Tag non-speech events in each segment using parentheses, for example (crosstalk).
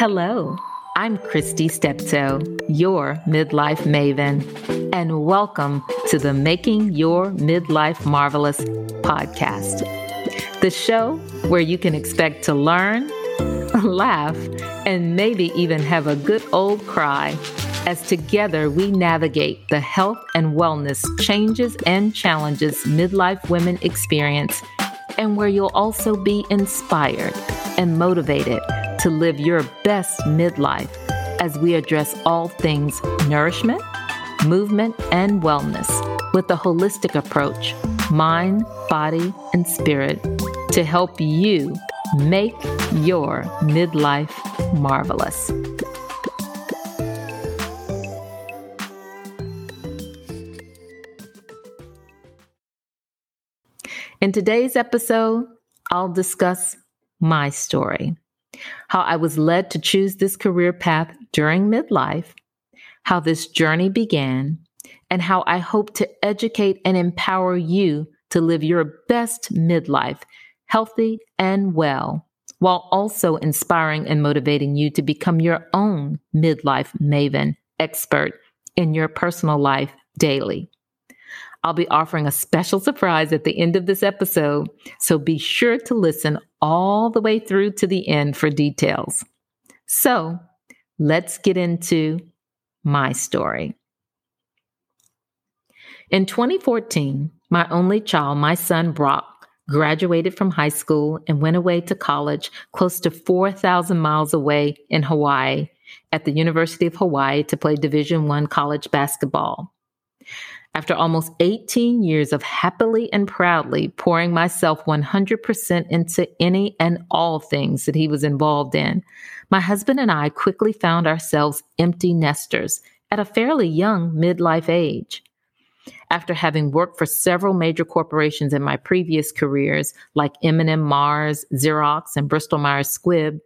Hello, I'm Kristi Stepteau, your midlife maven, and welcome to the Making Your Midlife Marvelous podcast, the show where you can expect to learn, (laughs) laugh, and maybe even have a good old cry as together we navigate the health and wellness changes and challenges midlife women experience, and where you'll also be inspired and motivated to live your best midlife as we address all things nourishment, movement, and wellness with a holistic approach, mind, body, and spirit, to help you make your midlife marvelous. In today's episode, I'll discuss my story how I was led to choose this career path during midlife, how this journey began, and how I hope to educate and empower you to live your best midlife, healthy and well, while also inspiring and motivating you to become your own midlife maven expert in your personal life daily. I'll be offering a special surprise at the end of this episode, so be sure to listen all the way through to the end for details. So let's get into my story. In 2014, my only child, my son Brock, graduated from high school and went away to college close to 4,000 miles away in Hawaii at the University of Hawaii to play Division 1 college basketball. After almost 18 years of happily and proudly pouring myself 100% into any and all things that he was involved in, my husband and I quickly found ourselves empty nesters at a fairly young midlife age. After having worked for several major corporations in my previous careers, like M&M Mars, Xerox, and Bristol Myers Squibb,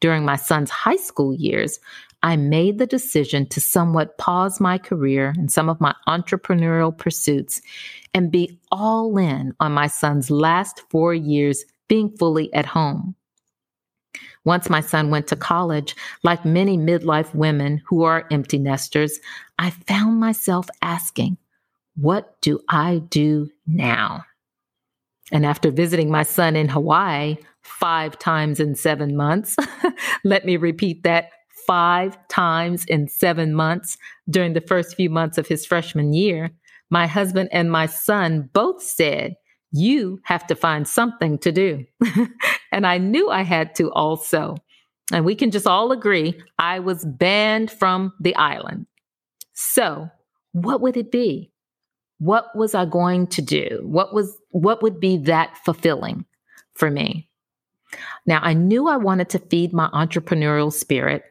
during my son's high school years, I made the decision to somewhat pause my career and some of my entrepreneurial pursuits and be all in on my son's last four years being fully at home. Once my son went to college, like many midlife women who are empty nesters, I found myself asking, What do I do now? And after visiting my son in Hawaii five times in seven months, (laughs) let me repeat that five times in seven months during the first few months of his freshman year, my husband and my son both said, You have to find something to do. (laughs) and I knew I had to also. And we can just all agree I was banned from the island. So, what would it be? What was I going to do? What was what would be that fulfilling for me? Now, I knew I wanted to feed my entrepreneurial spirit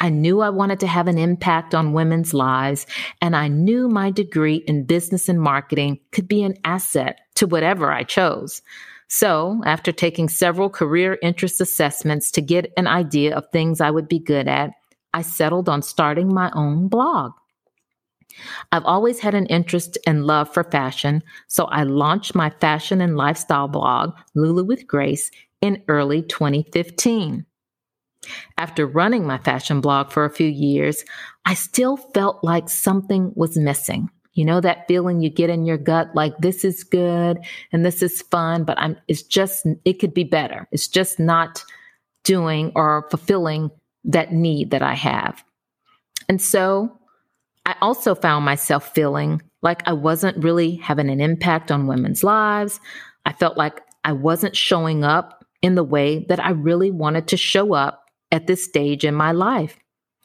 I knew I wanted to have an impact on women's lives, and I knew my degree in business and marketing could be an asset to whatever I chose. So, after taking several career interest assessments to get an idea of things I would be good at, I settled on starting my own blog. I've always had an interest and love for fashion, so I launched my fashion and lifestyle blog, Lulu with Grace, in early 2015. After running my fashion blog for a few years, I still felt like something was missing. You know, that feeling you get in your gut, like this is good and this is fun, but I'm, it's just, it could be better. It's just not doing or fulfilling that need that I have. And so I also found myself feeling like I wasn't really having an impact on women's lives. I felt like I wasn't showing up in the way that I really wanted to show up at this stage in my life.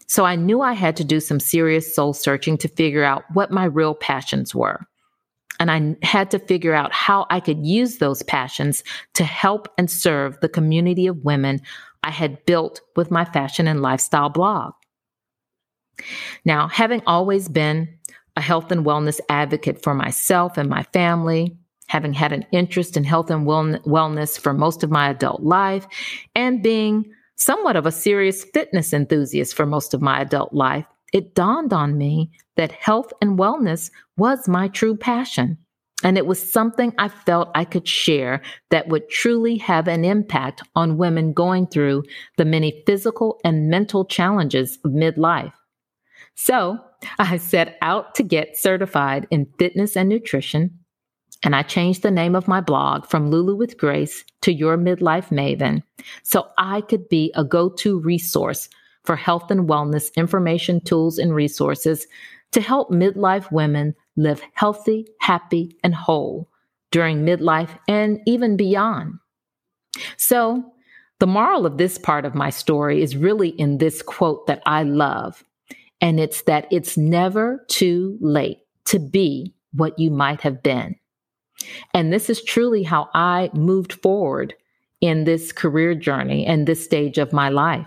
So I knew I had to do some serious soul searching to figure out what my real passions were. And I had to figure out how I could use those passions to help and serve the community of women I had built with my fashion and lifestyle blog. Now, having always been a health and wellness advocate for myself and my family, having had an interest in health and wellness for most of my adult life, and being somewhat of a serious fitness enthusiast for most of my adult life, it dawned on me that health and wellness was my true passion. And it was something I felt I could share that would truly have an impact on women going through the many physical and mental challenges of midlife. So (laughs) I set out to get certified in fitness and nutrition. And I changed the name of my blog from Lulu with Grace to Your Midlife Maven so I could be a go to resource for health and wellness information, tools, and resources to help midlife women live healthy, happy, and whole during midlife and even beyond. So, the moral of this part of my story is really in this quote that I love, and it's that it's never too late to be what you might have been. And this is truly how I moved forward in this career journey and this stage of my life.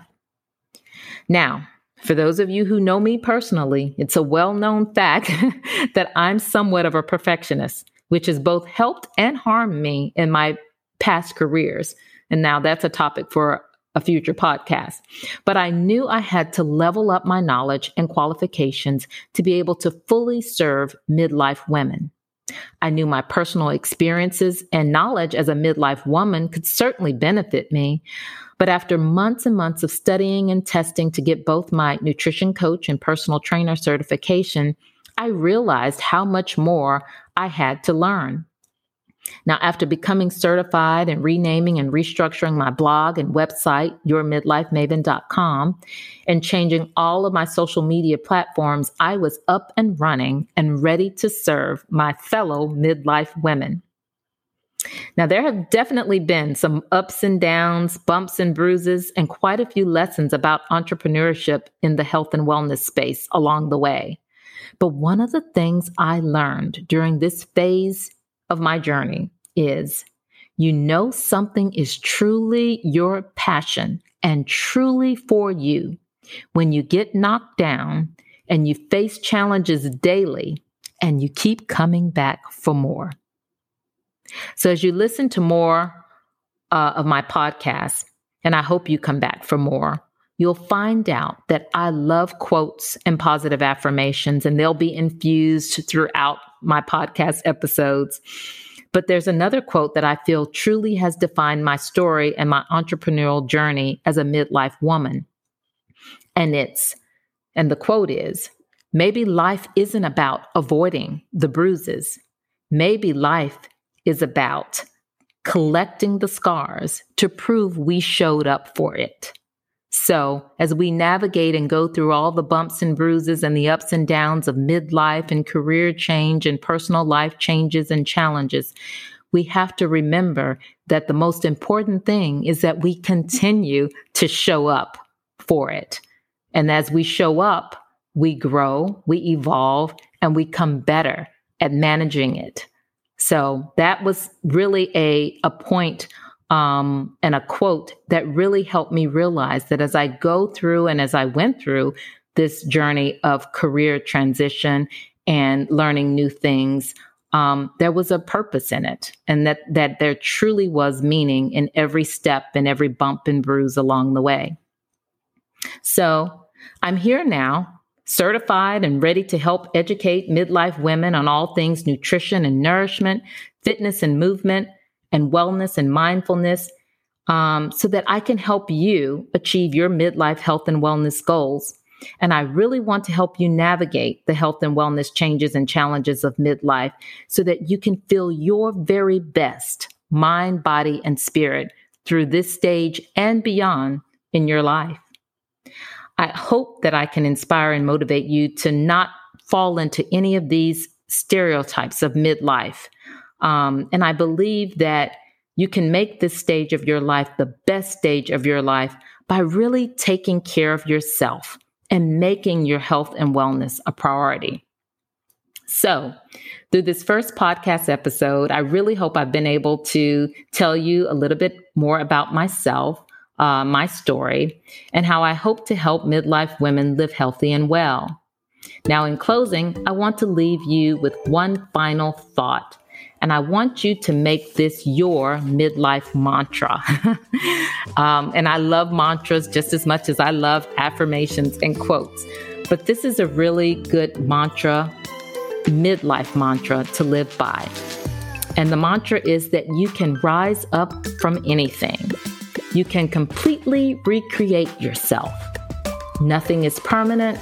Now, for those of you who know me personally, it's a well known fact (laughs) that I'm somewhat of a perfectionist, which has both helped and harmed me in my past careers. And now that's a topic for a future podcast. But I knew I had to level up my knowledge and qualifications to be able to fully serve midlife women. I knew my personal experiences and knowledge as a midlife woman could certainly benefit me. But after months and months of studying and testing to get both my nutrition coach and personal trainer certification, I realized how much more I had to learn. Now, after becoming certified and renaming and restructuring my blog and website, yourmidlifemaven.com, and changing all of my social media platforms, I was up and running and ready to serve my fellow midlife women. Now, there have definitely been some ups and downs, bumps and bruises, and quite a few lessons about entrepreneurship in the health and wellness space along the way. But one of the things I learned during this phase of my journey is you know something is truly your passion and truly for you when you get knocked down and you face challenges daily and you keep coming back for more. So, as you listen to more uh, of my podcast, and I hope you come back for more, you'll find out that I love quotes and positive affirmations, and they'll be infused throughout my podcast episodes. But there's another quote that I feel truly has defined my story and my entrepreneurial journey as a midlife woman. And it's, and the quote is, maybe life isn't about avoiding the bruises. Maybe life is about collecting the scars to prove we showed up for it. So, as we navigate and go through all the bumps and bruises and the ups and downs of midlife and career change and personal life changes and challenges, we have to remember that the most important thing is that we continue to show up for it. And as we show up, we grow, we evolve, and we come better at managing it. So that was really a, a point um, and a quote that really helped me realize that as I go through and as I went through this journey of career transition and learning new things, um, there was a purpose in it, and that that there truly was meaning in every step and every bump and bruise along the way. So I'm here now certified and ready to help educate midlife women on all things nutrition and nourishment, fitness and movement, and wellness and mindfulness, um, so that I can help you achieve your midlife health and wellness goals. And I really want to help you navigate the health and wellness changes and challenges of midlife so that you can feel your very best mind, body, and spirit through this stage and beyond in your life. I hope that I can inspire and motivate you to not fall into any of these stereotypes of midlife. Um, and I believe that you can make this stage of your life the best stage of your life by really taking care of yourself and making your health and wellness a priority. So, through this first podcast episode, I really hope I've been able to tell you a little bit more about myself uh, my story and how I hope to help midlife women live healthy and well. Now, in closing, I want to leave you with one final thought. And I want you to make this your midlife mantra. (laughs) um, and I love mantras just as much as I love affirmations and quotes. But this is a really good mantra, midlife mantra to live by. And the mantra is that you can rise up from anything. You can completely recreate yourself. Nothing is permanent.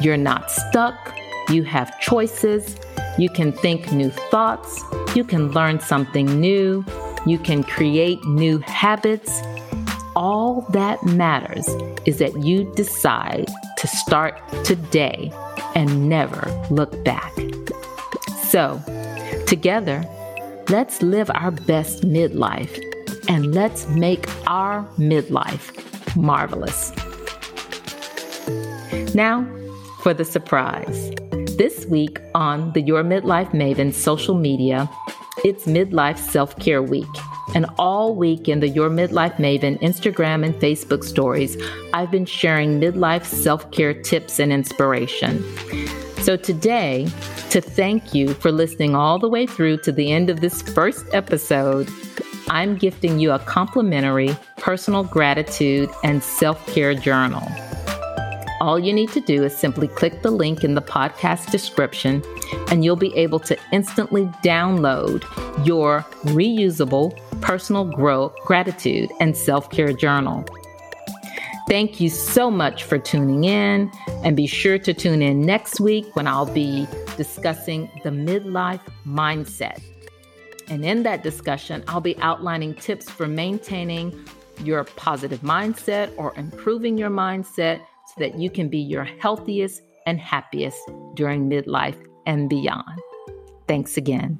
You're not stuck. You have choices. You can think new thoughts. You can learn something new. You can create new habits. All that matters is that you decide to start today and never look back. So, together, let's live our best midlife and let's make our midlife marvelous. Now, for the surprise. This week on the Your Midlife Maven social media, it's Midlife Self Care Week. And all week in the Your Midlife Maven Instagram and Facebook stories, I've been sharing midlife self care tips and inspiration. So today, to thank you for listening all the way through to the end of this first episode, I'm gifting you a complimentary personal gratitude and self care journal. All you need to do is simply click the link in the podcast description, and you'll be able to instantly download your reusable personal growth, gratitude, and self care journal. Thank you so much for tuning in, and be sure to tune in next week when I'll be discussing the midlife mindset. And in that discussion, I'll be outlining tips for maintaining your positive mindset or improving your mindset so that you can be your healthiest and happiest during midlife and beyond. Thanks again.